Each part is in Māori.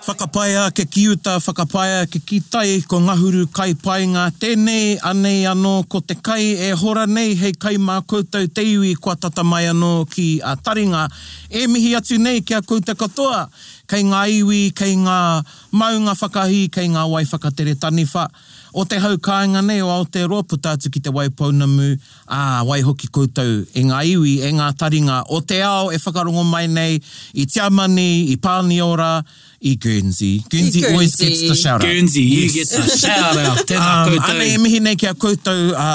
Whakapae ake ki uta, whakapae ake ki tai, ko Ngahuru kai painga tenei, anei ano ko te kai e hora nei hei kai ma koutou te iwi kua tata mai ano ki a Taringa e mihi atu nei ki a koutou katoa kei nga iwi, kei nga maunga whakahi, kei nga wai whakatere taniwha. o te hau kāinga nei o Aotearoa puta atu ki Te Waipounamu, ā, waihoki koutou e ngā iwi, e ngā taringa o te ao e whakarongo mai nei i Tiamani, i Pāniora, i Guernsey. Guernsey always gets the shout out. Guernsey, you get the shout out, tēnā koutou. Anei e mihi nei ki a koutou, ā,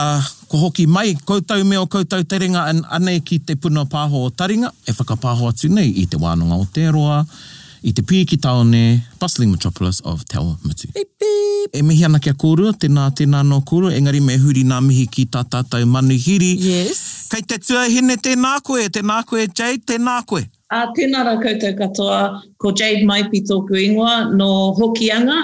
kua hoki mai koutou me ō koutou terenga anei ki te puna pāho o taringa e whakapāho atu nei i Te Wānanga Aotearoa, I te pīki tāone, bustling metropolis of Te Awamutu. Beep beep. E mihi ana ki a kōrua, tēnā, tēnā anō kōrua, engari me huri ngā mihi ki tā tātou manuhiri. Yes. Kei te tuahine tēnā koe, tēnā koe Jade, tēnā koe. Ā, tēnā rā koutou katoa, ko Jade Maipi tōku ingoa, nō Hokianga,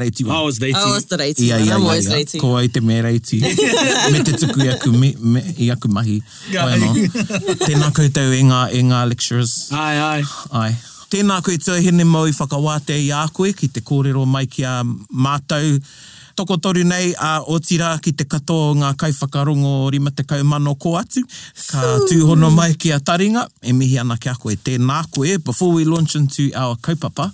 Reiti wā. Oh, it's Reiti. Oh, it's the Reiti. Ia, ia, ia, ia. Reiti. Ko ai te me Reiti. me te tuku i aku, me, me, i aku mahi. Ai anō. Tēnā koutou e ngā, e ngā lecturers. Ai, ai. Ai. Tēnā koe Tuahine Moe i whakawātea i a koe ki te kōrero mai ki a mātou tokotoru nei, ā, otirā ki te katoa o ngā kaiwhakarongo 50,000 ko atu. Ka tūhono mai ki a Taringa, e mihi ana ki a koe. Tēnā koe, before we launch into our kaupapa,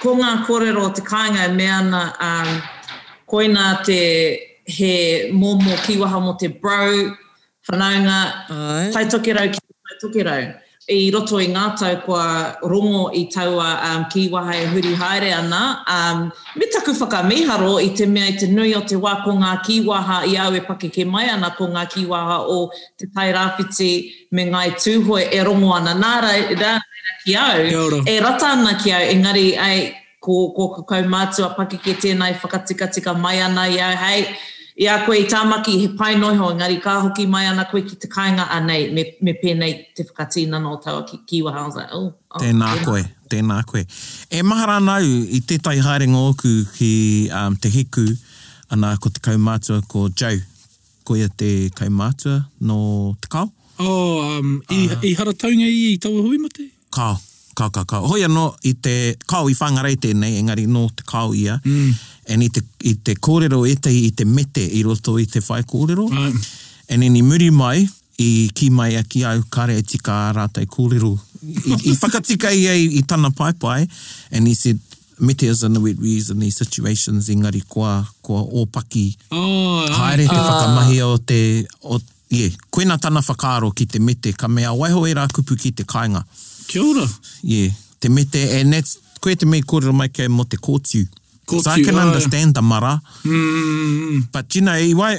Ko ngā kōrero o te kāinga e mea ana koina te he mōmō kīwaha mō te bro, whanaunga, tai tokerau ki te tai tokerau. I roto i ngā tau kua rongo i taua kīwaha e huri haere ana, me taku whakamīharo i te mea i te nui o te wā ko ngā kīwaha i a au e pakeke mai ana ko ngā kīwaha o te tai rāwhiti, me Ngāi Tūhoe e rongo ana, nā reira ki au, e rata ana ki au, engari, ai, ko, ko ko kaumātua pakeke tēnā i whakatikatika mai ana i au, hei, i a koe i Tāmaki, he pai noa iho, engari ka hoki mai ana koe ki te kāinga, anei, me, me pēnei te whakatīnana o taua ki, kīwa, I was like, oh, oh, tēnā. Tēnā koe, tēnā koe. E mahara ana au i tētahi haerenga ōku ki, um, Te Hiku, ana, ko te kaumātua, ko Joe. Koia te kaimātua nō Te Kao. Oh, um, i, i Harataunga ia i taua hui mate? Kao, Kao, Kao, Kao. Hoi anō, i te Kao, i Whangarei tēnei, engari nō Te Kao ia. Mm. And i te, i te kōrero ētahi i te mete i roto i te whaikōrero. Right. And then i muri mai, i kī mai a ki au, kāre e tika ā rātou kōrero. I, i whakatika ia i, i tana paepae, and he said, Mete is in wet wees in these situations engari koa, koa ōpaki. Oh, Haere te whakamahia o te, o, yeah. Koina tana whakaaro ki te mete, ka mea waiho ērā kupu ki te kainga. Kia ora. Yeah, te mete, and that's, koia te mea i kōrero mai kei mō te kōtiu. Kōtiu, ae. Because I can understand the mara. Mm. But you know, i wai,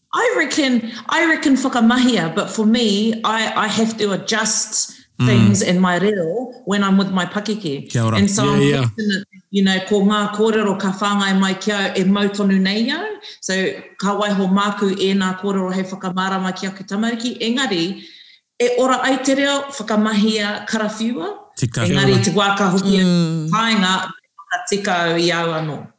I reckon, I reckon whakamahia, but for me, I, I have to adjust mm. things mm. in my reo when I'm with my pakeke. Kia ora. And so yeah, I'm yeah. fortunate you know, ko ngā kōrero ka whāngai mai ki au e mau tonu nei au. So, ka waiho māku e nā kōrero hei whakamārama ki aku tamariki. Engari, e ora ai te reo, whakamahia karawhiua. Tika. Engari, te wāka hoki mm. kāinga, ka tika au i au anō.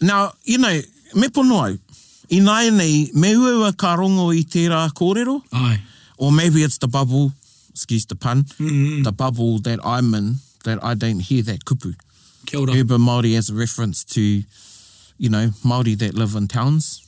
Now, you know, me pono au, ināianei me uaua ka rongo i tērā kōrero, Aye. or maybe it's the bubble, excuse the pun, the bubble that I'm in, that I don't hear that kupu. Kia ora. Urban Māori as a reference to, you know, Māori that live in towns.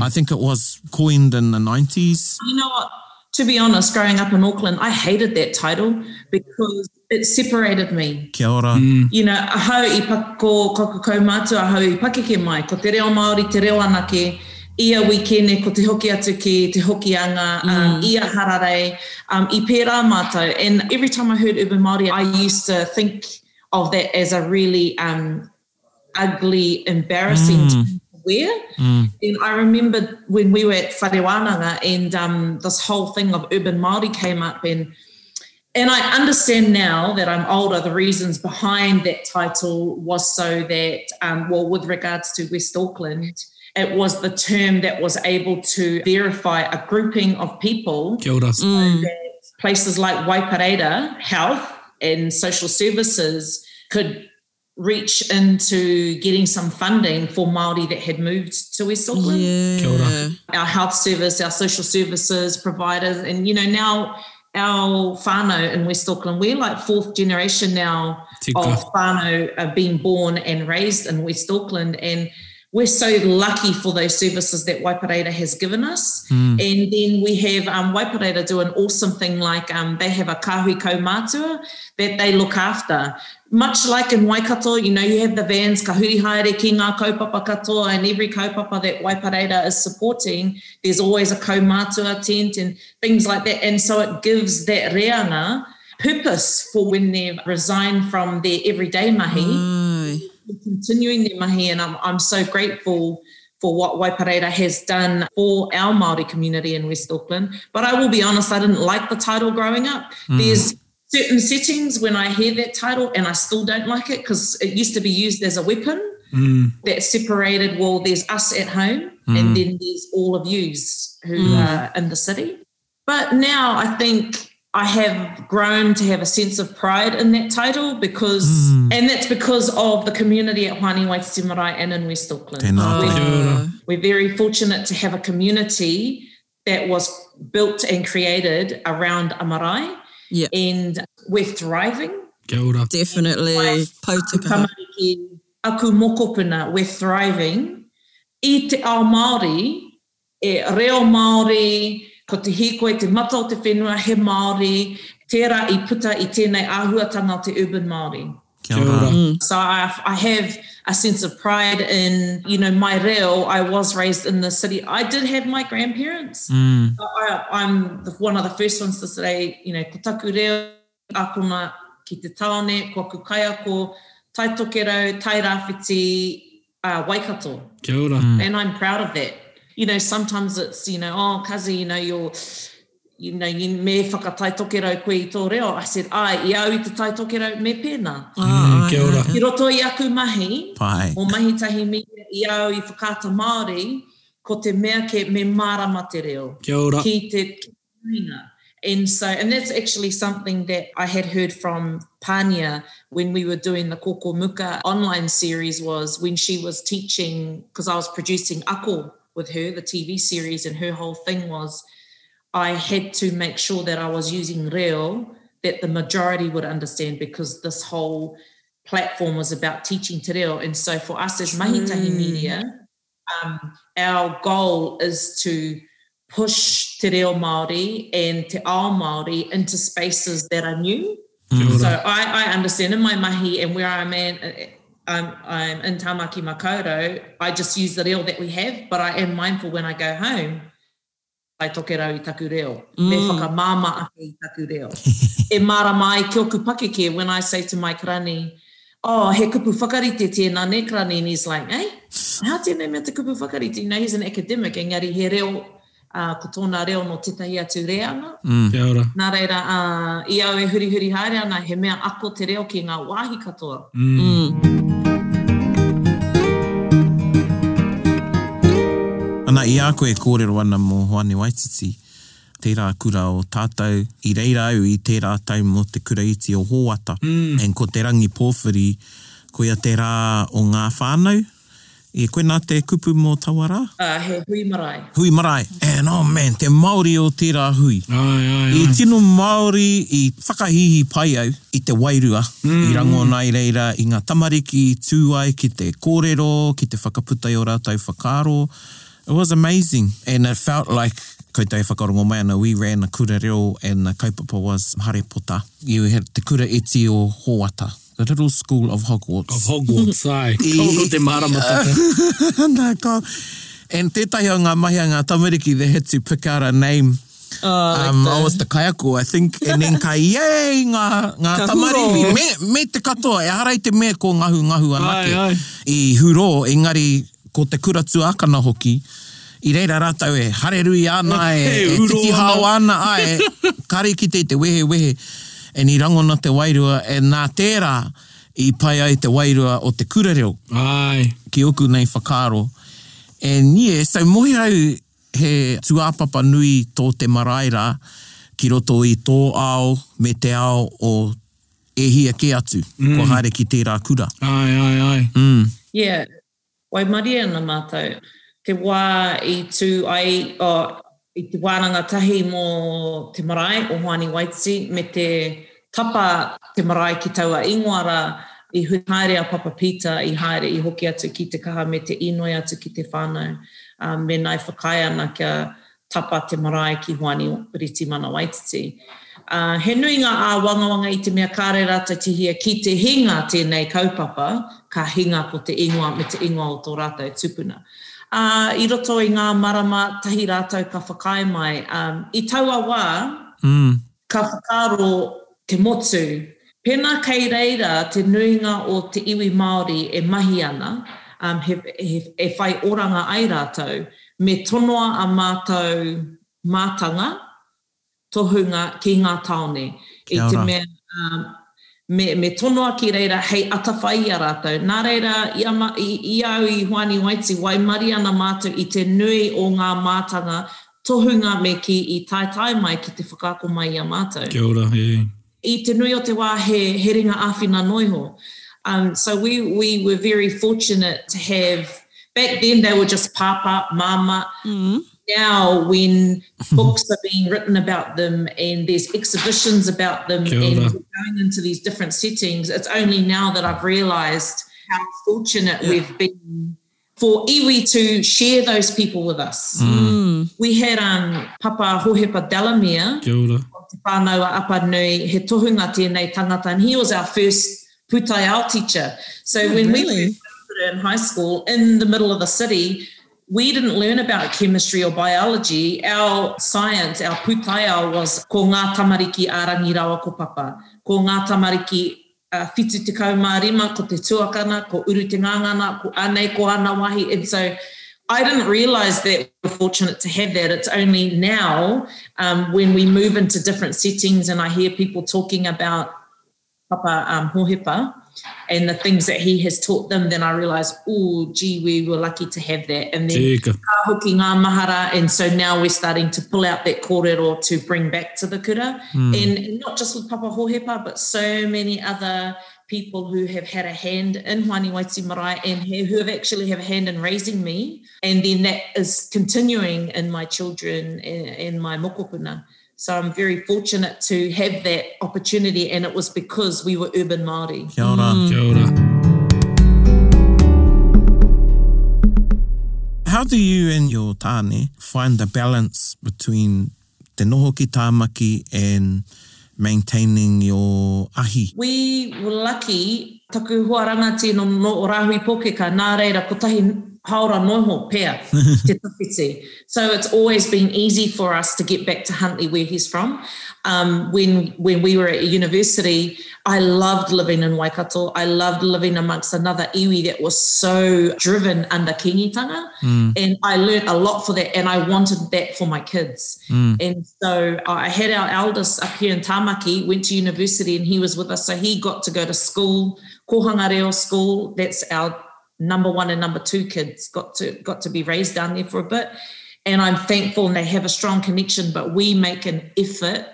I think it was coined in the 90s. You know what, to be honest, growing up in Auckland, I hated that title because It separated me. Kia ora. You know, ahau i, ko, ko, ko kaumātua ahau i pakeke mai, ko te reo Māori te reo anake, ia wīkene ko te hoki atu ki Te Hokianga, um, ia hararei, um, i pērā mātou. And every time I heard Urban Māori, I used to think of that as a really, um, ugly, embarrassing mm. wear. Mm. And I remember when we were at Wharewananga and um, this whole thing of urban Māori came up and and I understand now that I'm older, the reasons behind that title was so that, um, well, with regards to West Auckland, it was the term that was able to verify a grouping of people. Killed us. So mm. places like Waipareta Health and social services could reach into getting some funding for Maori that had moved to West Auckland. Yeah. Our health service, our social services providers, and you know now our whānau in West Auckland, we're like fourth generation now Tika. of whānau uh, being born and raised in West Auckland, and we're so lucky for those services that Waipareira has given us. Mm. And then we have um, Waipareira do an awesome thing like um, they have a kahui kaumātua that they look after. Much like in Waikato, you know, you have the vans, kahuri haere ki ngā kaupapa katoa, and every kaupapa that Waipareira is supporting, there's always a kaumātua tent and things like that. And so it gives that reanga purpose for when they've resigned from their everyday mahi. Mm continuing their mahi, and I'm, I'm so grateful for what Waipareira has done for our Māori community in West Auckland. But I will be honest, I didn't like the title growing up. Mm. There's certain settings when I hear that title, and I still don't like it because it used to be used as a weapon. Mm. that separated well there's us at home mm. and then there's all of yous who mm. are in the city but now i think I have grown to have a sense of pride in that title because, mm. and that's because of the community at Hwani Marae, and in West Auckland. We're, we're, very fortunate to have a community that was built and created around Amarai. Yep. And we're thriving. Definitely. Aku mokopuna, we're thriving. E te ao Māori, He reo Māori, ko te hīkoi te mata o te whenua, he Māori, tērā i puta i tēnei āhuatanga o te Urban Māori. Kia ora. So I have a sense of pride in you know my reo, I was raised in the city, I did have my grandparents, but I'm one of the first ones to say you know ko taku reo, Ākona ki te tāone, ko aku kaiako, Taitokerau, Tairāwhiti, Waikato. Kia ora. And I'm proud of that. You know, sometimes it's, you know, oh, Kazi, you know, you're, you know, me whakataitokerau koe i tō reo. I said, āe, i a au i te taitokerau, me pēnā. Āe, kia ora. I roto i aku mahi, mō mahi tahi mīhia i a au i Whakaata Māori, ko te mea kē, me mārama te reo. Kia ora. Ki te kuinga. And so, and that's actually something that I had heard from Pania when we were doing the Koko Muka online series was when she was teaching, because I was producing ako with her, the TV series, and her whole thing was I had to make sure that I was using reo that the majority would understand because this whole platform was about teaching te reo. And so for us as Mahitahi mm. media, um, our goal is to push te reo Māori and te ao Māori into spaces that are new. Mm-hmm. So I, I understand in my mahi and where I'm at. I'm, I'm in Tamaki Makoto, I just use the reel that we have, but I am mindful when I go home, Whai Tokerau i taku reo, me whakamāmā ake i taku reo. E mārama ai kioku pakeke when I say to my karani, Oh, he kupu whakarite tēnā nē karani and he's like, Eh? Aha tēnei mea te kupu whakarite? You know, he's an academic, engari he reo, uh, ko tōna reo nō tētahi atu reanga. Nā reira, uh, i au e hurihuri haere ana, he mea ako te reo ki ngā wāhi katoa. Ana i a koe e kōrero ana mō Hoani Waititi, tērā kura o tātou i reira au i tērā tau mō te kura iti o Hōata and ko Te Rangi Pōwhiri, koia te rā o ngā whānau, E koina te kupu mo taua ra. A, he hui marae. Hui marae. And oh man, te Maori o tera hui. Aye, aye, aye. I tino Maori, i whakahihi pai au i te wairua i rangona i reira i nga tamariki i tu ai ki te korero, ki te whakaputa i o ratou whakaaro. It was amazing and it felt like koutou e whakarongo mai ana, we ran a kura reo and the kaupapa was Hare Pota. You had te kura iti o Hōata. The Little School of Hogwarts. Of Hogwarts, ae. Ko ko te māramataka. Nā, ko. And tētahi o ngā mahi a ngā tamariki, they had to pick out a name. Oh, like um, the... I was the kaiako, I think. And then ka yay ngā, ngā ka tamariri. Me, me te katoa, e harai te mea ko ngahu ngahu anake. Ai, ai. I huro, engari ko te kura tuākana hoki. I reira ratou e hareruia ana e titihao ana ae ka rikite i te wehewehe and i rangona te wairua and na tera i pai ai te wairua o te kura reo ki oku nei whakaaro and yes so mohi au he tuapapa nui to te marae ra ki roto i to ao me te ao o e hia ke atu kua haere ki tera kura. Ae ae ae. Yeah Waimarie ana mātou. Te wā i tū ai, oh, i te wānanga tahi mō te marae o Hoani Waititi me te tapa te marae ki taua ingoa rā, i hui haere a Papa Pita, i haere, i hoki atu ki te kaha me te inoi atu ki te whānau, ā, mēnā e whakaae ana kia Tapa te marae ki Hoani Reti Mana Waititi. He nui ngā āwangawanga i te mea kāre rātou tihia ki te hinga tēnei kaupapa, ka hinga ko te ingoa me te ingoa o tō rātou tupuna. Ā, i roto i ngā marama tahi rātou ka whakaae mai, ā, i taua wā. Ū, Ka whakaaro te motu, pēnā kei reira te nuinga o te iwi Māori e mahi ana, e whai oranga ai rātou, me tonoa ā mātou mātanga, tohunga ki ngā tāone. Kia ora. I te mea, me tonoa ki reira hei atawhai i a rātou. Nā reira, i a au i Hoani Waiti, waimarie ana mātou i te nui o ngā mātanga tohunga me ki i tai tai mai ki te whakako mai a mātou. Kia ora, he. I te nui o te wā he, he ringa āwhina noiho. Um, so we, we were very fortunate to have back then they were just papa, mama. Mm-hmm. Now, when books are being written about them and there's exhibitions about them and going into these different settings, it's only now that I've realized how fortunate yeah. we've been For iwi to share those people with us. We had um Papa Hohepa Delamere of Te Whanau a Apa Nui, he tohunga tēnei tangata and he was our first pūtaiao teacher. So when we were in Mahuta in high school, in the middle of the city, we didn't learn about chemistry or biology, our science, our pūtaiao was ko ngā tamariki a Rangi rawa ko Papa, ko ngā tamariki uh, whitu te kaumārima, ko te tuakana, ko uru te ngāngana, ko anei, ko ana wahi. And so I didn't realize that were fortunate to have that. It's only now um, when we move into different settings and I hear people talking about papa um, hohepa, and the things that he has taught them, then I realise, oh, gee, we were lucky to have that. And then hooking our mahara. And so now we're starting to pull out that kōrero to bring back to the kura. Mm. And not just with Papa Hohepa, but so many other people who have had a hand in Hwani Waiti Marae and who have actually have a hand in raising me. And then that is continuing in my children and my mokopuna. So I'm very fortunate to have that opportunity and it was because we were urban Māori. Kia ora. Mm. Kia ora. How do you and your tāne find the balance between Te noho ki Tāmaki and maintaining your ahi. We were lucky, taku hoa rangatī nō o Rāhui Pōkeka, nā reira kotahi haora noho pea te tawhiti. So it's always been easy for us to get back to Huntly where he's from. When we were at university, I loved living in Waikato. I loved living amongst another iwi that was so driven under kingitanga. Mm. And I learned a lot for that and I wanted that for my kids. Mm. And so I had our eldest up here in Tamaki, went to university and he was with us. So he got to go to school, Kohanga Reo School. That's our number one and number two kids got to got to be raised down there for a bit and i'm thankful and they have a strong connection but we make an effort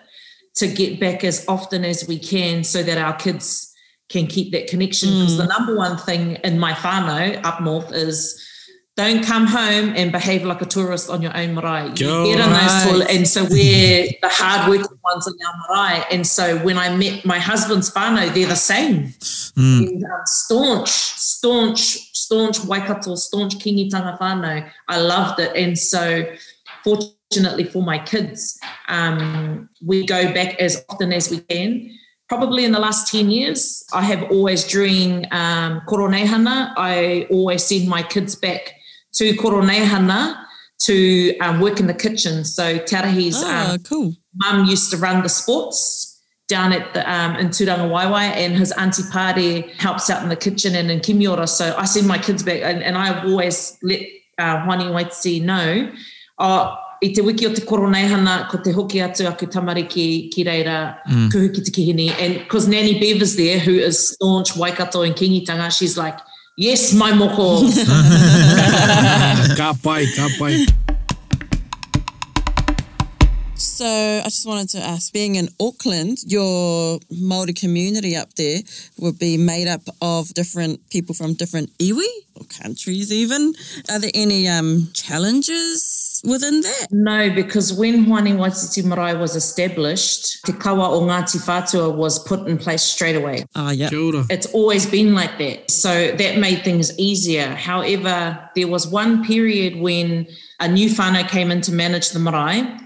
to get back as often as we can so that our kids can keep that connection because mm. the number one thing in my fano up north is don't come home and behave like a tourist on your own marae. You get right. those and so we're the hardworking ones in our marae. And so when I met my husband's whānau, they're the same. Mm. And, um, staunch, staunch staunch Waikato, staunch Kingitanga whānau. I loved it. And so, fortunately for my kids, um, we go back as often as we can. Probably in the last 10 years, I have always, during um, Koronehana, I always send my kids back to Koronehana to um, work in the kitchen. So, Tarahi's oh, cool. mum used to run the sports down at the um, in Turangawaewae, and his auntie Pare helps out in the kitchen and in Kimiora. So I send my kids back, and, and I always let uh, Juani Waititi know, oh, i te wiki o te koroneihana, ko te hoki atu aku tamariki ki reira, mm. kuhu ki te kihini. And because Nanny Bev is there, who is staunch Waikato and Kingitanga, she's like, yes, my moko. ka pai, ka pai. Ka pai. So I just wanted to ask, being in Auckland, your Māori community up there would be made up of different people from different iwi or countries even. Are there any um, challenges within that? No, because when Hwani Waititi Marae was established, Te Kawa o Ngāti Whātua was put in place straight away. Ah, yeah. It's always been like that. So that made things easier. However, there was one period when a new whānau came in to manage the marae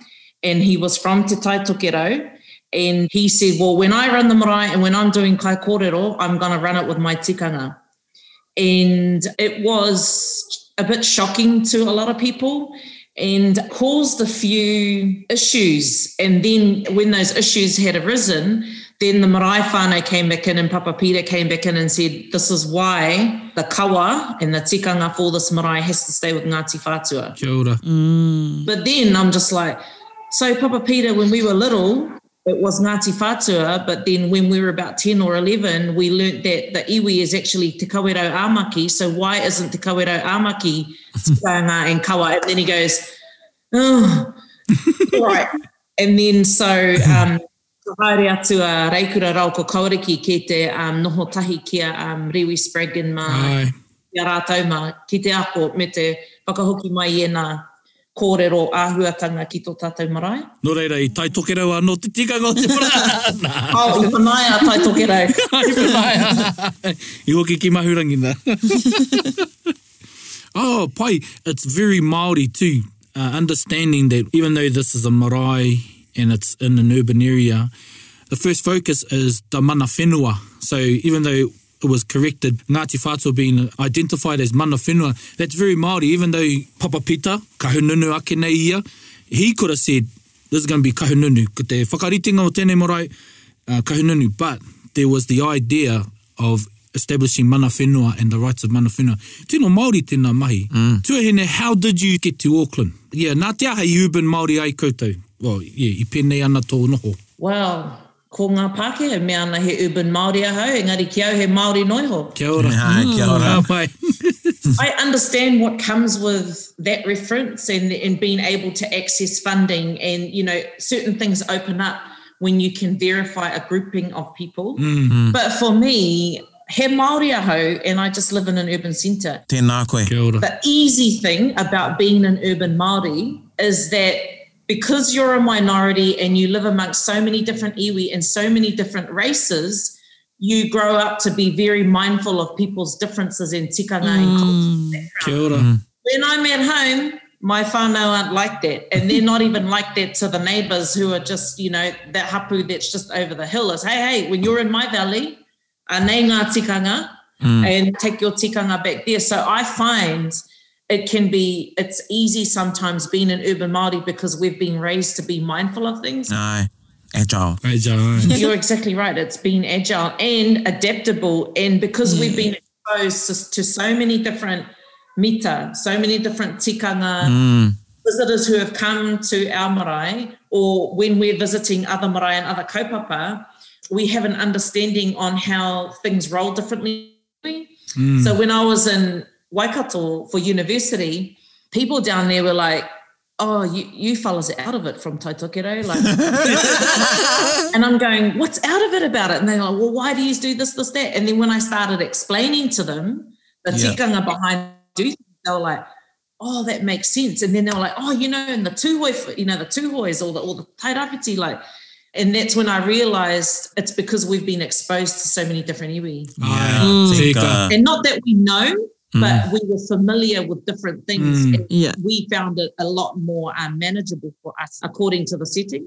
and he was from Te Tai Tokero. And he said, Well, when I run the marae and when I'm doing kai kōrero, I'm going to run it with my tikanga. And it was a bit shocking to a lot of people and caused a few issues. And then when those issues had arisen, then the marae whānau came back in and Papa Peter came back in and said, this is why the kawa and the tikanga for this marae has to stay with Ngāti Fatua." Kia ora. Mm. But then I'm just like, So Papa Peter, when we were little, It was Ngāti Whātua but then when we were about ten or eleven we learnt that the iwi is actually Te Kawerau ā Maki so why isn't Te Kawerau ā Maki tikanga and kawa and then he goes oh alright and then so um ka haere atu a Reikura Raoko Kaoriki kē te um noho tahi ki a um Rewi Spraggon mā ki a rātou mā ki te ako me te whakahoki mai i ēnā kōrero āhuatanga ki tō tātou marae. Nō reira, i Tai Tokerau anō te tikanga o te marae. Oh, i Panaia a Tai Tokerau. I Panaia. I hoki ki Mahurangi, nā. Oh, pai. It's very Māori too. Understanding that even though this is a marae and it's in an urban area, the first focus is the mana whenua. So, even though. it was corrected, Ngāti Whātua being identified as mana whenua, that's very Māori, even though Papa Pita, Kahununu ake nei ia, he could have said, this is going to be Kahununu, ko te whakaritenga o tēnei marae, Kahununu, but there was the idea of establishing mana whenua and the rights of mana whenua. Tino Māori tēnā mahi. Mm. Tuahine, how did you get to Auckland? Yeah, nā te aha i urban Māori ai koutou? Well, yeah, i pēnei ana tō noho. Well, Ko ngā Pākehā e mea ana he urban Māori ahau, engari ki au he Māori noa iho. Kia ora. Nihai, kia ora. Ka pai. I understand what comes with that reference and and being able to access funding and you know certain things open up when you can verify a grouping of people. But for me, he Māori ahau and I just live in an urban centre. Tēnā koe. Kia ora. The easy thing about being an urban Māori is that because you're a minority and you live amongst so many different iwi and so many different races, you grow up to be very mindful of people's differences in tikanga mm, and culture. When I'm at home, my whānau aren't like that. And they're not even like that to the neighbours who are just, you know, that hapu that's just over the hill is, hey, hey, when you're in my valley, anei ngā tikanga mm. and take your tikanga back there. So I find – it can be it's easy sometimes being an urban Māori because we've been raised to be mindful of things. Aye, Agile. Agile. You're exactly right. It's been agile and adaptable. And because we've been exposed to so many different mita, so many different tikanga, mm. visitors who have come to our marae, or when we're visiting other marae and other kaupapa, we have an understanding on how things roll differently. Mm. So when I was in Waikato for university, people down there were like, oh, you, you fellas are out of it from Taitokero. Like, and I'm going, what's out of it about it? And they're like, well, why do you do this, this, that? And then when I started explaining to them the yeah. tikanga behind do, they were like, oh, that makes sense. And then they were like, oh, you know, and the two tuhoi, you know, the two boys, or the, or the tairawhiti, like, and that's when I realized it's because we've been exposed to so many different iwi. Yeah, mm. And not that we know, but mm. we were familiar with different things. Mm. yeah. We found it a lot more um, manageable for us according to the setting.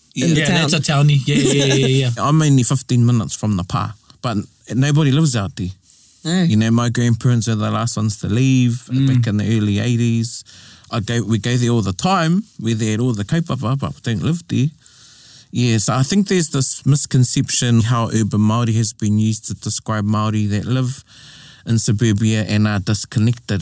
Yeah, in yeah that's a townie. Yeah, yeah, yeah, yeah. yeah. I'm only 15 minutes from the pa, but nobody lives out there. No. You know, my grandparents are the last ones to leave mm. back in the early 80s. I go, we go there all the time. We're there at all the kaupapa, but we don't live there. Yeah, so I think there's this misconception how urban Māori has been used to describe Māori that live in suburbia and are disconnected.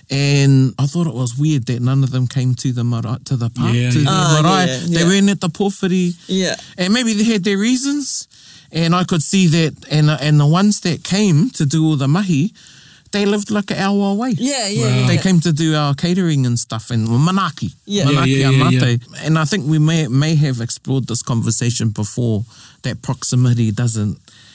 And I thought it was weird that none of them came to the marae, to the park. Yeah, to yeah. The oh, marae. Yeah, yeah. They yeah. weren't at the porphyry. Yeah. And maybe they had their reasons. And I could see that. And, and the ones that came to do all the mahi, they lived like an hour away. Yeah, yeah, wow. yeah. They came to do our catering and stuff and well, manaki. Yeah, manaki yeah, yeah, yeah, yeah. And I think we may, may have explored this conversation before that proximity doesn't.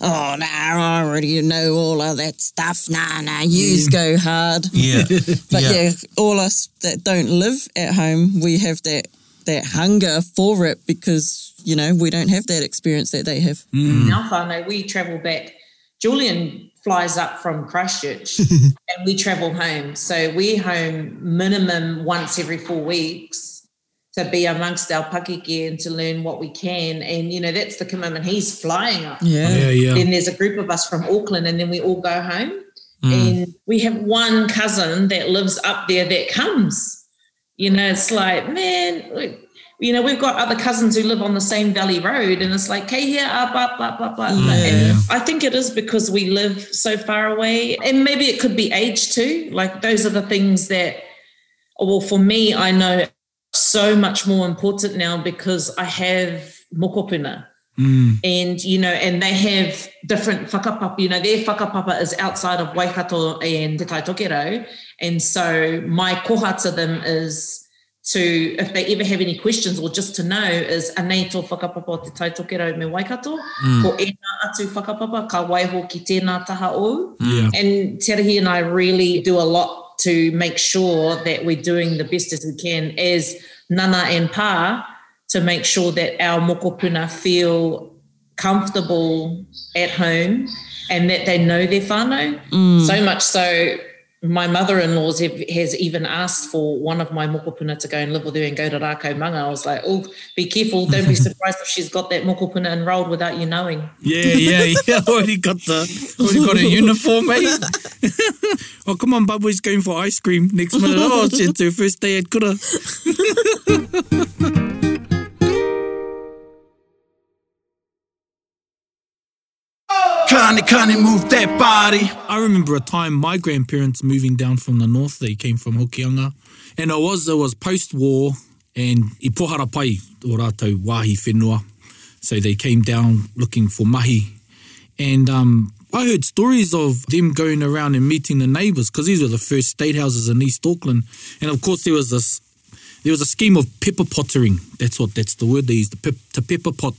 oh, nah, I already know all of that stuff. Nah, nah, yous hmm. go hard. Yeah. but yeah. yeah, all us that don't live at home, we have that that hunger for it because you know we don't have that experience that they have. Mm. I know we travel back. Julian flies up from Christchurch and we travel home. So we are home minimum once every four weeks to be amongst our pakeke and to learn what we can. And, you know, that's the commitment. He's flying up. Yeah, yeah. yeah. Then there's a group of us from Auckland and then we all go home. Mm. And we have one cousin that lives up there that comes. You know, it's like, man, you know, we've got other cousins who live on the same valley road, and it's like, hey, here, up, up, up, up, up. I think it is because we live so far away, and maybe it could be age too. Like those are the things that, Oh well for me I know so much more important now because I have mokopuna and you know and they have different whakapapa, you know their whakapapa is outside of Waikato and Te Tai Tokerau and so my koha to them is to if they ever have any questions or just to know is anei tō whakapapa o Te Tai Tokerau me Waikato ko ēnā atu whakapapa ka waiho ki tēnā taha ou and Te Arahi and I really do a lot to make sure that we're doing the best as we can as nana and pa to make sure that our mokopuna feel comfortable at home and that they know their whānau. Mm. So much so my mother in law has even asked for one of my mokopuna to go and live with her and go to Rako Manga. I was like, oh, be careful. Don't be surprised if she's got that mokopuna enrolled without you knowing. Yeah, yeah, yeah. already got the already got a uniform, mate. Eh? oh, come on, Bubba's going for ice cream next minute. Oh, it's her first day at Kura. can you move that body? I remember a time my grandparents moving down from the north, they came from Hokianga, and it was, it was post-war, and i pohara pai o rātou wāhi whenua. So they came down looking for mahi. And um, I heard stories of them going around and meeting the neighbours because these were the first state houses in East Auckland. And of course there was this there was a scheme of pepper pottering. That's what that's the word they used, the pep, to pepper pot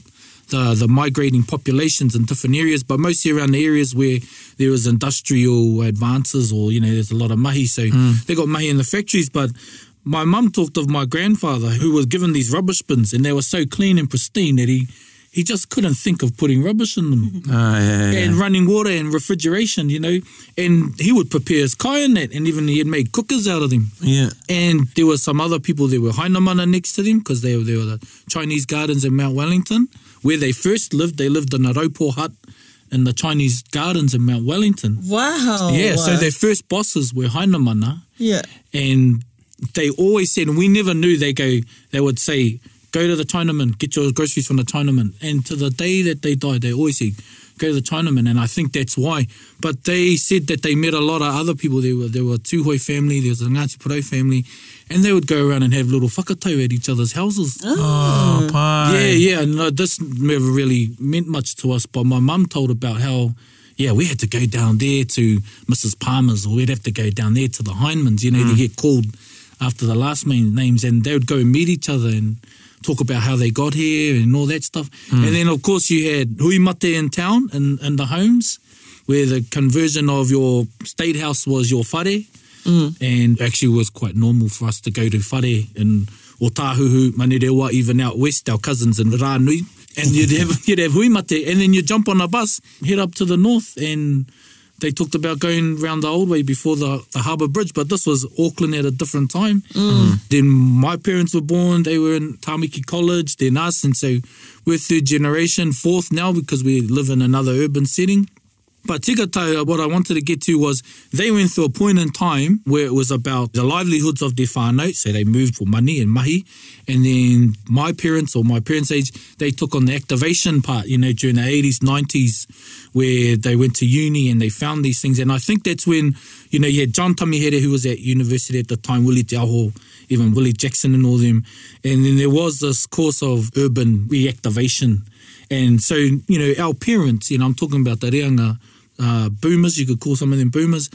the the migrating populations in different areas, but mostly around the areas where there is industrial advances or you know there's a lot of mahi. So mm. they got mahi in the factories, but my mum talked of my grandfather who was given these rubbish bins and they were so clean and pristine that he he just couldn't think of putting rubbish in them oh, yeah, yeah. and running water and refrigeration, you know. And he would prepare his kai in that and even he'd make cookers out of them. Yeah. And there were some other people that were Hainamana next to them because they, they were the Chinese gardens in Mount Wellington. Mm where they first lived, they lived in a Raupo hut in the Chinese gardens in Mount Wellington. Wow. Yeah, so their first bosses were Hainamana. Yeah. And they always said, we never knew they go, they would say, go to the Chinaman, get your groceries from the Chinaman. And to the day that they died, they always said, go to the Chinaman, and I think that's why. But they said that they met a lot of other people. There were there were Tuhoi family, there was a Ngati Porou family, and they would go around and have little whakatau at each other's houses. Oh, oh Yeah, yeah, and no, uh, this never really meant much to us, but my mum told about how, yeah, we had to go down there to Mrs. Palmer's, or we'd have to go down there to the Heinemans, you know, mm. to hmm. get called after the last names, and they would go and meet each other and talk about how they got here and all that stuff. Mm. And hmm. then, of course, you had huimate in town and, and the homes where the conversion of your state house was your whare. Mm. And actually, it was quite normal for us to go to whare in Otahuhu, Manirewa, even out west, our cousins in Ranui. And you'd have, you'd have huimate, and then you jump on a bus, head up to the north, and they talked about going around the old way before the, the harbour bridge, but this was Auckland at a different time. Mm. Then my parents were born, they were in Tamaki College, then us, and so we're third generation, fourth now because we live in another urban setting. But Tikatau, what I wanted to get to was they went through a point in time where it was about the livelihoods of their whānau, so they moved for money and mahi, and then my parents or my parents' age, they took on the activation part, you know, during the 80s, 90s, where they went to uni and they found these things. And I think that's when, you know, you had John Tamihere, who was at university at the time, Willie Diaho, even Willie Jackson and all them. And then there was this course of urban reactivation. And so, you know, our parents, you know, I'm talking about the reanga, uh, boomers, you could call some of them boomers,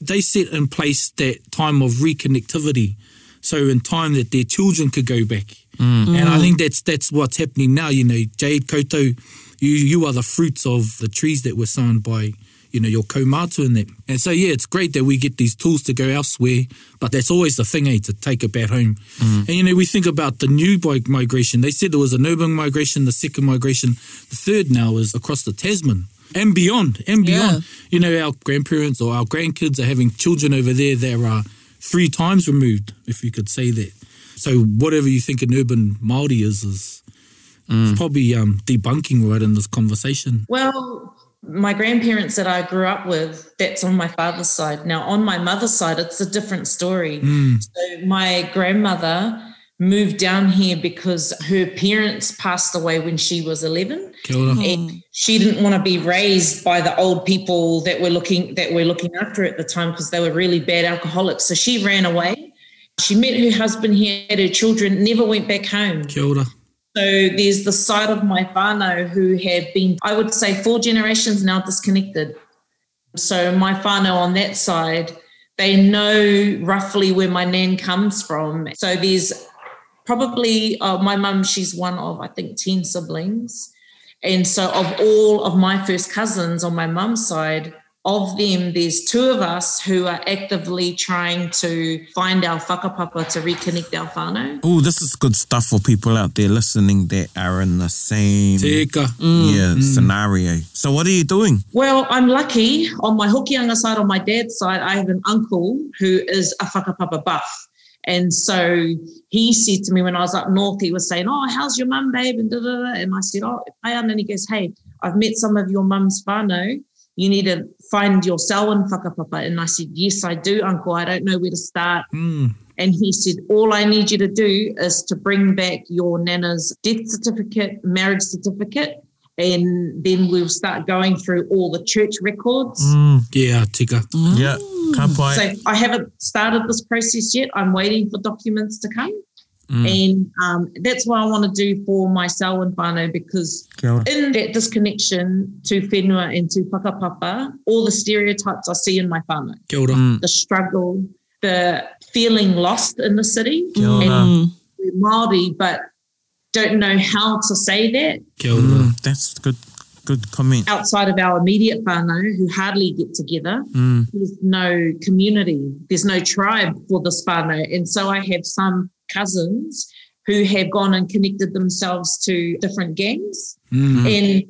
they set in place that time of reconnectivity. So in time that their children could go back. Mm. And I mm. think that's that's what's happening now. You know, Jade Koto, you you are the fruits of the trees that were sown by you know your komatu in them. And so yeah, it's great that we get these tools to go elsewhere, but that's always the thing, eh, to take it back home. Mm. And you know, we think about the new migration. They said there was an urban migration, the second migration, the third now is across the Tasman and beyond and beyond. Yeah. You know, our grandparents or our grandkids are having children over there that are three times removed, if you could say that. So whatever you think an urban Māori is is mm. probably um, debunking right in this conversation. Well, my grandparents that I grew up with, that's on my father's side. Now, on my mother's side, it's a different story. Mm. So, my grandmother moved down here because her parents passed away when she was 11 and hmm. she didn't want to be raised by the old people that were looking that were looking after at the time because they were really bad alcoholics so she ran away she met her husband here had her children never went back home so there's the side of my Fano who have been i would say four generations now disconnected so my Fano on that side they know roughly where my nan comes from so there's probably uh, my mum, she's one of, I think, 10 siblings. And so, of all of my first cousins on my mum's side, of them, there's two of us who are actively trying to find our whakapapa to reconnect our family. Oh, this is good stuff for people out there listening that are in the same Tika. Mm. Yeah, mm. scenario. So what are you doing? Well, I'm lucky. On my hokianga side, on my dad's side, I have an uncle who is a whakapapa buff. And so he said to me when I was up north, he was saying, Oh, how's your mum, babe? And, da, da, da. and I said, Oh, Payan. And he goes, Hey, I've met some of your mum's whānau. You need to find your cell in whakapapa. And I said, Yes, I do, uncle. I don't know where to start. Mm. And he said, All I need you to do is to bring back your nana's death certificate, marriage certificate, and then we'll start going through all the church records. Mm, yeah, Tika. Mm. Yeah, can't mm. So I haven't started this process yet. I'm waiting for documents to come. Mm. And um, that's what I want to do for myself and Fano because in that disconnection to Fenua and to Pakapapa, all the stereotypes I see in my family, mm. the struggle, the feeling lost in the city, and we're Māori but don't know how to say that that's good good comment. Outside of our immediate whānau, who hardly get together, mm. there's no community, there's no tribe for this whānau. And so I have some cousins who have gone and connected themselves to different gangs. Mm. And,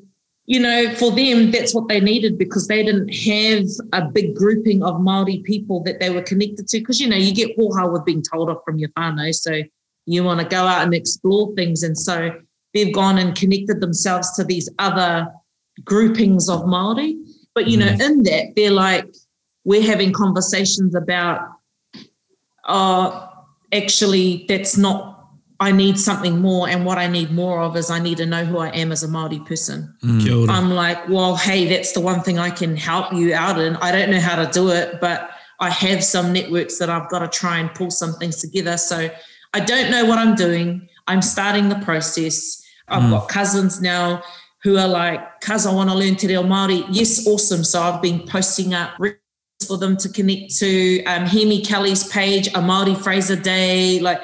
you know, for them, that's what they needed because they didn't have a big grouping of Māori people that they were connected to. Because, you know, you get poor with being told off from your whānau. So you want to go out and explore things. And so they've gone and connected themselves to these other groupings of Maori. But you know, mm-hmm. in that they're like we're having conversations about, uh, actually that's not. I need something more, and what I need more of is I need to know who I am as a Maori person. mm I'm like, well, hey, that's the one thing I can help you out in. I don't know how to do it, but I have some networks that I've got to try and pull some things together. So I don't know what I'm doing. I'm starting the process. I've mm. got cousins now who are like, cuz I want to learn Te Reo Māori. Yes, awesome. So I've been posting up for them to connect to um, Hemi Kelly's page, a Māori Fraser Day, like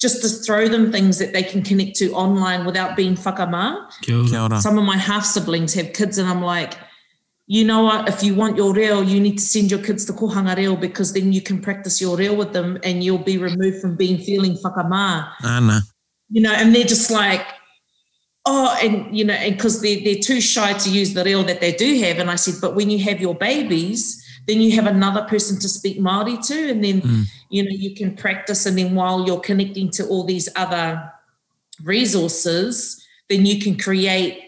just to throw them things that they can connect to online without being whakama. Kia ora. Some of my half siblings have kids, and I'm like, you know what? If you want your reo, you need to send your kids to kohanga reo because then you can practice your reo with them, and you'll be removed from being feeling whakama. Ana. You know, and they're just like, oh, and you know, and because they're, they're too shy to use the reel that they do have. And I said, but when you have your babies, then you have another person to speak Māori to, and then mm. you know you can practice. And then while you're connecting to all these other resources, then you can create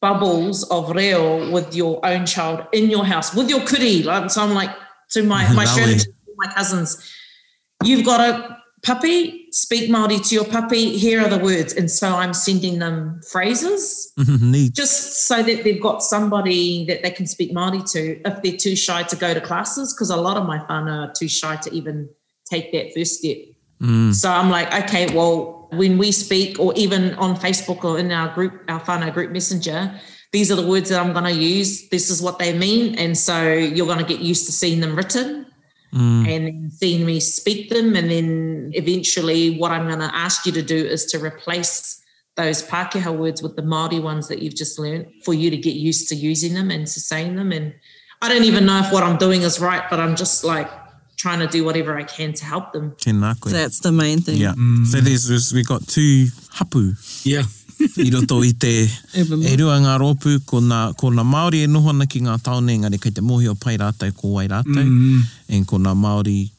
bubbles of reo with your own child in your house with your kuri. Like, so I'm like to my my my cousins, you've got a puppy, speak Māori to your puppy, here are the words. And so I'm sending them phrases mm-hmm, just so that they've got somebody that they can speak Māori to if they're too shy to go to classes, because a lot of my whānau are too shy to even take that first step. Mm. So I'm like, okay, well, when we speak, or even on Facebook or in our group, our whānau group messenger, these are the words that I'm going to use. This is what they mean. And so you're going to get used to seeing them written. Mm. and then seeing me speak them. And then eventually, what I'm going to ask you to do is to replace those Pakeha words with the Māori ones that you've just learnt for you to get used to using them and to saying them and I don't even know if what I'm doing is right but I'm just like trying to do whatever I can to help them. Tēnā koe. That's the main thing. Yeah. Mm. So there's, there's, we got two hapu. Yeah. I roto i te, e rua ngā rōpū, ko nā, ko nā Māori e noho ana ki ngā taone, engari kei te mōhio pai rātou ko wai rātou, mm. and ko nā Māori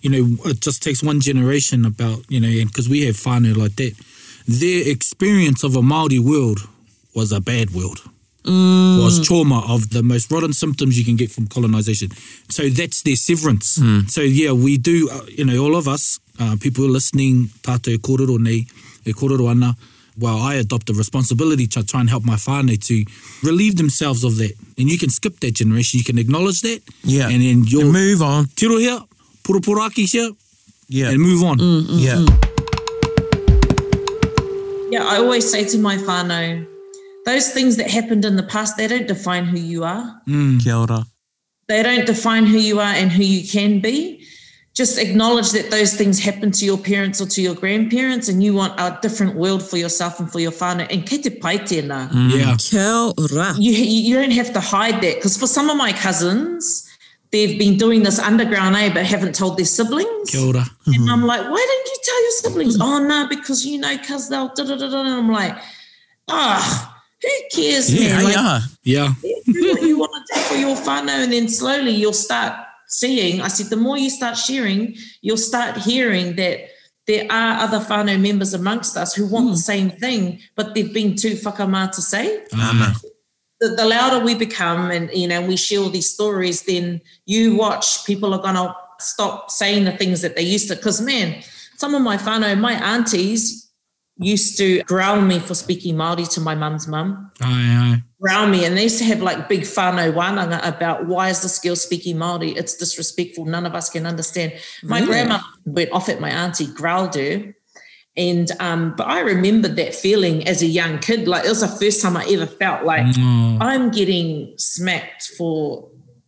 you know it just takes one generation about you know because we have whānau like that. Their experience of a Maori world was a bad world. Mm. Was trauma of the most rotten symptoms you can get from colonization. So that's their severance. Mm. So yeah, we do. Uh, you know, all of us uh, people listening, tātou e kōrero nei, e kōrero ana, well, I adopt the responsibility to try and help my whānau to relieve themselves of that. And you can skip that generation, you can acknowledge that. Yeah, and then you'll move on. Tiro here, purupuraki here, yeah. and move on. Mm, mm, yeah. Mm. Yeah, I always say to my whānau, those things that happened in the past, they don't define who you are. Mm. Kia ora. They don't define who you are and who you can be. just acknowledge that those things happen to your parents or to your grandparents, and you want a different world for yourself and for your father And kei te pai tēnā. Mm. Yeah. You, you don't have to hide that. Because for some of my cousins, they've been doing this underground, eh, but haven't told their siblings. Kia ora. Mm-hmm. And I'm like, why didn't you tell your siblings? Mm. Oh, no, because you know, because they'll da da da da. And I'm like, ah. Oh, who cares, yeah, man? Like, yeah, Do what you want to do for your father and then slowly you'll start seeing, I said, the more you start sharing, you'll start hearing that there are other whānau members amongst us who want mm. the hmm. same thing, but they've been too whakamā to say. Mm. The, the, louder we become and, you know, we share all these stories, then you watch, people are going to stop saying the things that they used to. Because, man, some of my whānau, my aunties, used to growl me for speaking Māori to my mum's mum. Aye, aye. Growl me. And they used to have like big whānau wānanga about why is this girl speaking Māori? It's disrespectful. None of us can understand. My grandma went off at my auntie, growled her. And um, but I remembered that feeling as a young kid. Like it was the first time I ever felt like mm. I'm getting smacked for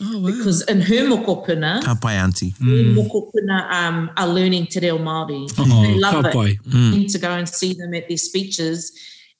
Oh, wow. Because in her mokopuna, Kapai ah, auntie, mm. mokopuna um, are learning te reo Māori. Oh, they love kapai. it. Mm. To go and see them at their speeches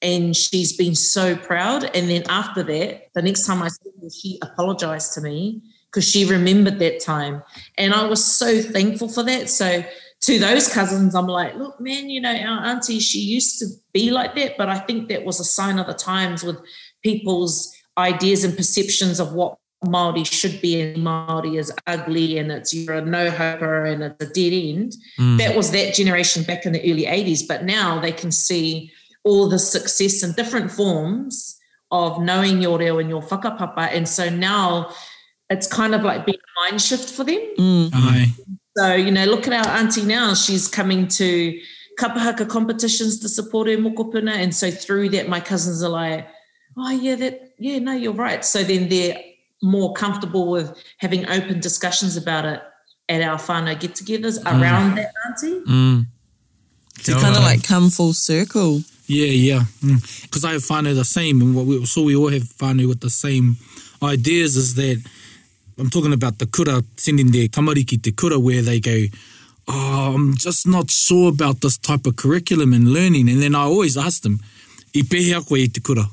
and she's been so proud. And then after that, the next time I saw her, she apologized to me because she remembered that time. And I was so thankful for that. So to those cousins, I'm like, look, man, you know, our auntie, she used to be like that, but I think that was a sign of the times with people's ideas and perceptions of what Maori should be, and Maori is ugly, and it's you're a no hoper, and it's a dead end. Mm. That was that generation back in the early '80s, but now they can see all the success in different forms of knowing your reo and your whakapapa. And so now it's kind of like being a mind shift for them. Mm. Aye. So, you know, look at our auntie now. She's coming to kapahaka competitions to support her mokopuna. And so through that, my cousins are like, oh, yeah, that, yeah, no, you're right. So then they're more comfortable with having open discussions about it at our whānau get-togethers mm. around that auntie. Mm. kind of like come full circle. Yeah, yeah. Because mm. I have whānau the same, and what we, so we all have whānau with the same ideas is that I'm talking about the kura, sending their tamariki te kura where they go, oh, I'm just not sure about this type of curriculum and learning. And then I always ask them, i e pehe a koe i te kura?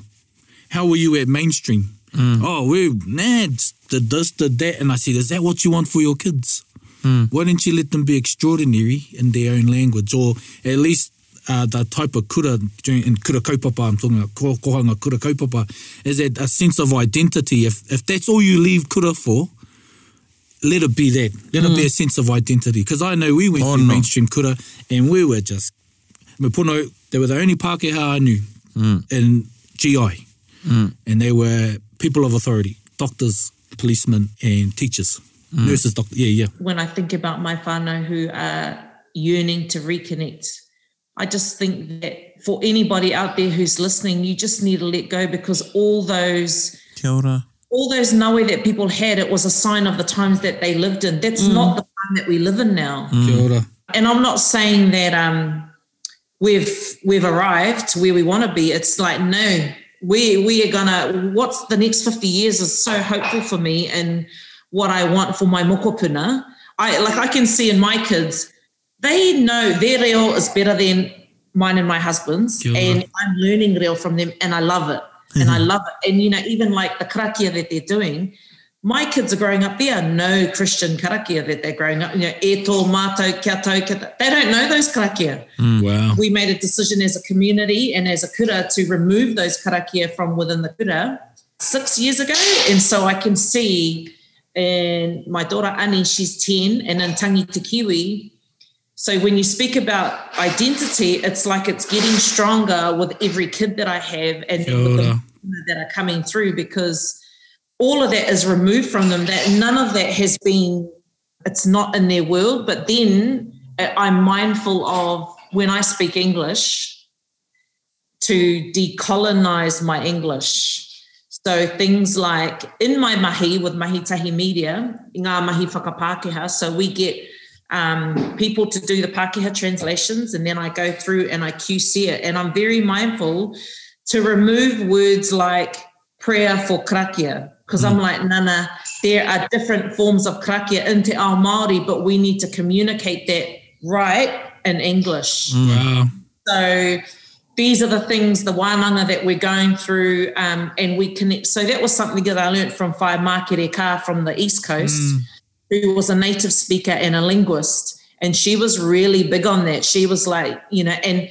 How were you at mainstream? Mm. Oh, we, nah, the this, the that. And I said, is that what you want for your kids? Mm. Why don't you let them be extraordinary in their own language? Or at least uh, the type of kura in kura kaupapa, I'm talking about ko, kohanga kura kaupapa, is that a sense of identity. If, if that's all you leave kura for, let it be that. Let mm. it be hmm. a sense of identity. Because I know we went oh, to no. mainstream kura and we were just, me pono, they were the only Pākehā I knew mm. in GI. Mm. And they were people of authority, doctors, policemen and teachers. Mm. Nurses, doctors, yeah, yeah. When I think about my whānau who are yearning to reconnect I just think that for anybody out there who's listening, you just need to let go because all those all those nawe that people had, it was a sign of the times that they lived in. That's mm. not the time that we live in now. Mm. And I'm not saying that um, we've we've arrived to where we want to be it's like no we we are gonna what's the next 50 years is so hopeful for me and what I want for my mokopuna I like I can see in my kids they know their reo is better than mine and my husband's and I'm learning reo from them and I love it and I love it and you know even like the karakia that they're doing my kids are growing up, there are no Christian karakia that they're growing up. You know, eto mato mātou, They don't know those karakia. Mm, wow. We made a decision as a community and as a kura to remove those karakia from within the kura six years ago. And so I can see, and my daughter Annie, she's 10, and in Tangi Te Kiwi, so when you speak about identity, it's like it's getting stronger with every kid that I have and the that are coming through because all of that is removed from them. That none of that has been. It's not in their world. But then uh, I'm mindful of when I speak English to decolonize my English. So things like in my mahi with Mahi Tahi Media, Ngā Mahi Whakapākehā, so we get um, people to do the Pakeha translations, and then I go through and I QC it. And I'm very mindful to remove words like prayer for krakia, because mm. I'm like, Nana, there are different forms of krakia in Te Ao Māori, but we need to communicate that right in English. Mm. Wow. So these are the things, the wānanga that we're going through, um, and we connect. So that was something that I learned from Whai Mākere Ka from the East Coast. Mm who was a native speaker and a linguist. And she was really big on that. She was like, you know, and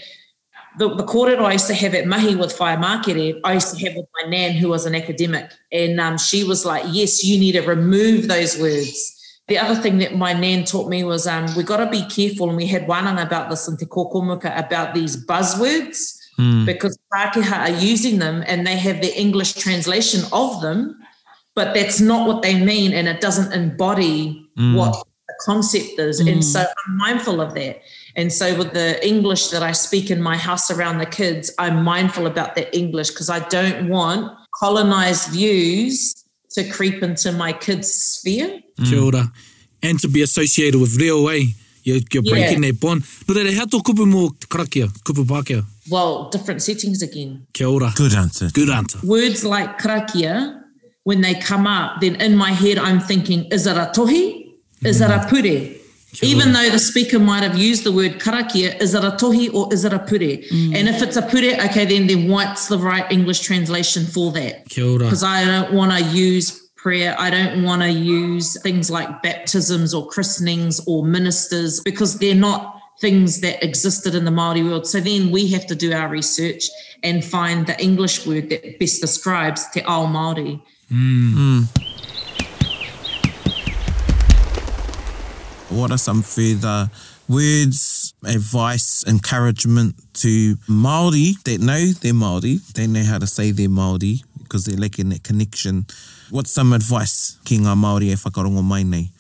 the, the kōrero I used to have at Mahi with Fire Mākere, I used to have with my nan who was an academic. And um, she was like, yes, you need to remove those words. The other thing that my nan taught me was um, we got to be careful, and we had one about this in Te Kokomuka about these buzzwords mm. because Pākehā are using them and they have the English translation of them but that's not what they mean and it doesn't embody mm. what the concept is mm. and so i'm mindful of that and so with the english that i speak in my house around the kids i'm mindful about that english because i don't want colonized views to creep into my kids sphere mm. and to be associated with real way you're, you're breaking yeah. that bond but then how to kupu mo karakia kupu pakia well different settings again Kia ora. good answer good answer words like karakia when they come up, then in my head I'm thinking, is it a tohi? Is it a mm-hmm. pure? Sure. Even though the speaker might have used the word karakia, is it a tohi or is it a pure? Mm. And if it's a pure, okay, then then what's the right English translation for that? Because I don't want to use prayer. I don't want to use things like baptisms or christenings or ministers because they're not things that existed in the Maori world. So then we have to do our research and find the English word that best describes te ao Maori. Mm. What are some further words, advice, encouragement to Māori that know they're Māori, they know how to say they're Māori because they're lacking that connection? What's some advice, King Māori, if I got on my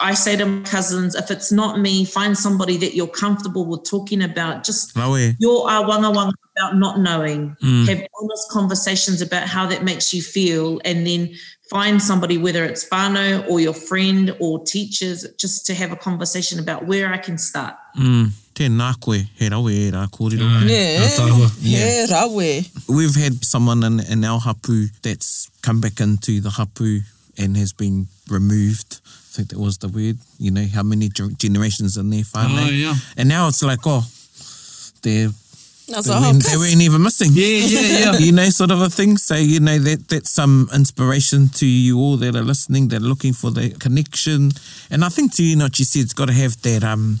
I say to my cousins, if it's not me, find somebody that you're comfortable with talking about. Just Maui. your uh, wanga about not knowing. Mm. Have honest conversations about how that makes you feel, and then find somebody, whether it's Fano or your friend or teachers, just to have a conversation about where I can start. Mm. Te Yeah, yeah. We've had someone in, in our hapu that's come back into the hapu and has been removed. I think that was the word. You know how many generations in their family. Oh yeah. And now it's like oh, they're they weren't, they weren't even missing. Yeah, yeah, yeah. you know, sort of a thing. So you know that that's some inspiration to you all that are listening, that are looking for the connection. And I think to you, not you said, it's got to have that um.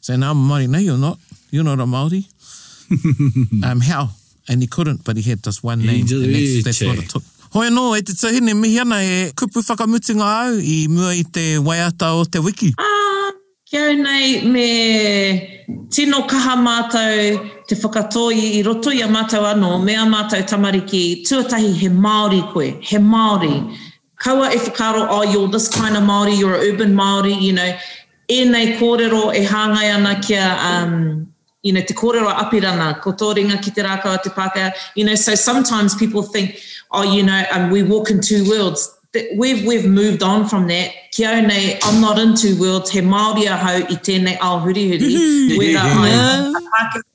So now I'm Māori, no you're not, you're not a Māori. um, how? And he couldn't, but he had this one name, and that's, that's what it took. Hoi anō, e te Tuhine, mihi ana e kupu whakamutunga au i mua i te waiata o te wiki. Ah, ki au nei, me tino kaha mātou te whakatō i, i roto i a mātou anō, me a mātou tamariki, tuatahi he Māori koe, he Māori. Kaua e whakaaro, oh you're this kind of Māori, you're a urban Māori, you know, ēnei kōrero e hāngai ana ki a, um, you know, te kōrero a Apirana, ko tō ringa ki te rākau a te Pākehā, you know, so sometimes people think, oh you know, um, we walk in two worlds, we've, we've moved on from that, ki au nei, I'm not in two worlds, he Māori ahau i tēnei ao hurihuri, whether I'm a Pākehā,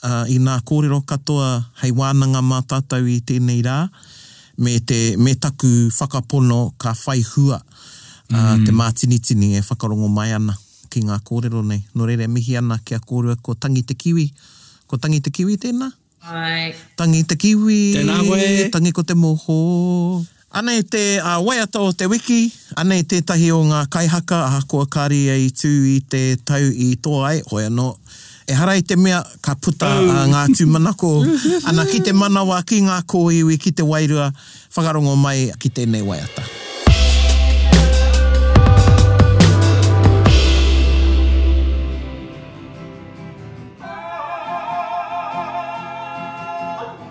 ā, inā kōrero katoa hei wānanga mā tātou i tēnei rā, me te, me taku whakapono ka whai hua, ā, te mātinitini e whakarongo mai ana ki ngā kōrero nei. Nō reira e mihi ana ki a kōrua ko Tangi te Kiwi. Ko Tangi te Kiwi tēnā? Tangi te Kiwi! Tēnā koe! Tangi ko te moho! Anei te waiata o te wiki, anei tētahi o ngā kaihaka ahakoa kāre ia i tū i te tau i toa ai, hoi anō, ehara i te mea ka puta ngā tūmanako ana ki te manawa, ki ngā kōiwi, ki te wairua, whakarongo mai ki tēnei waiata.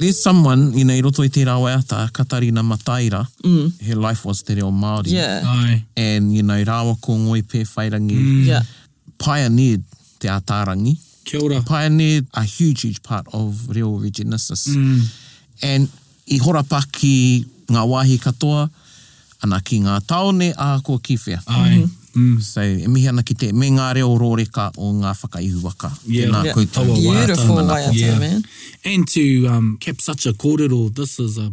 There's someone, you know, i roto i tērā waiata, Katarina Mataira, her life was te reo Māori. Yeah. Aye. And, you know, rāua ko Ngoi Pēwhairangi. Yeah. pioneered te Ataarangi. Kia ora. He pioneered a huge, huge part of reo regenesis. Mm. And i horapa ki ngā wāhi katoa, ana ki ngā tāone ahakoa ki whea. Aye. Mm. So, e mihi ana ki te, me ngā reo rōreka o ngā whakaihu waka. Yeah. Tēnā yeah. koutou. Beautiful waiata, yeah. man. And to um, cap such a kōrero, this is a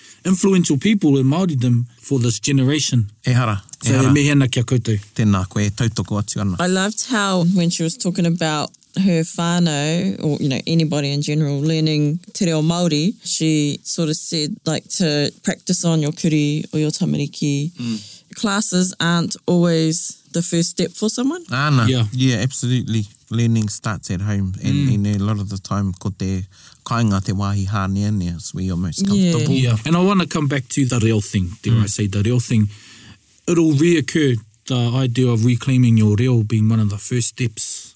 Influential people in Māoridom for this generation. Ehara, ehara. So e mihi ana ki a koutou. Tēnā koe e tautoko atu ana. I loved how when she was talking about her whānau or you know anybody in general learning te reo Māori, she sort of said like to practice on your kiri or your tamariki classes aren't always the first step for someone. Ah, no. yeah. yeah, absolutely. Learning starts at home, and mm. you know, a lot of the time, ko te kāinga te wāhi hānea nea, so we're most comfortable. Yeah. Yeah. And I want to come back to the real thing, dare mm. I hmm. say, the real thing. It'll reoccur, the idea of reclaiming your reo being one of the first steps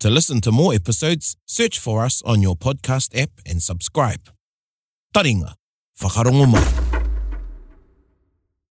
To listen to more episodes, search for us on your podcast app and subscribe. Taringa, whakarongo mai.